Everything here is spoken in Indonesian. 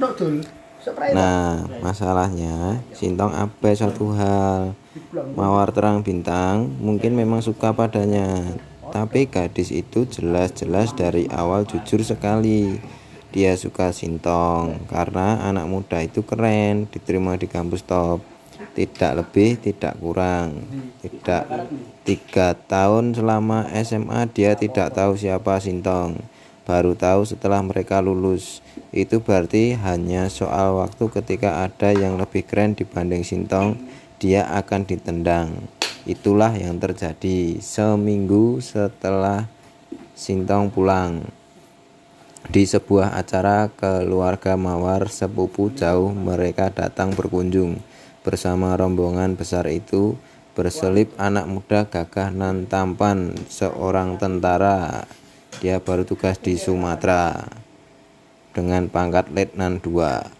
tok dul. Spray. Nah, masalahnya Sintong abai satu hal. Mawar terang bintang mungkin memang suka padanya, tapi gadis itu jelas-jelas dari awal jujur sekali. Dia suka Sintong karena anak muda itu keren, diterima di kampus top. Tidak lebih, tidak kurang. Tidak tiga tahun selama SMA dia tidak tahu siapa Sintong. Baru tahu setelah mereka lulus. Itu berarti hanya soal waktu ketika ada yang lebih keren dibanding Sintong, dia akan ditendang. Itulah yang terjadi seminggu setelah Sintong pulang. Di sebuah acara keluarga Mawar sepupu jauh mereka datang berkunjung. Bersama rombongan besar itu berselip anak muda gagah nan tampan seorang tentara. Dia baru tugas di Sumatera dengan pangkat letnan 2.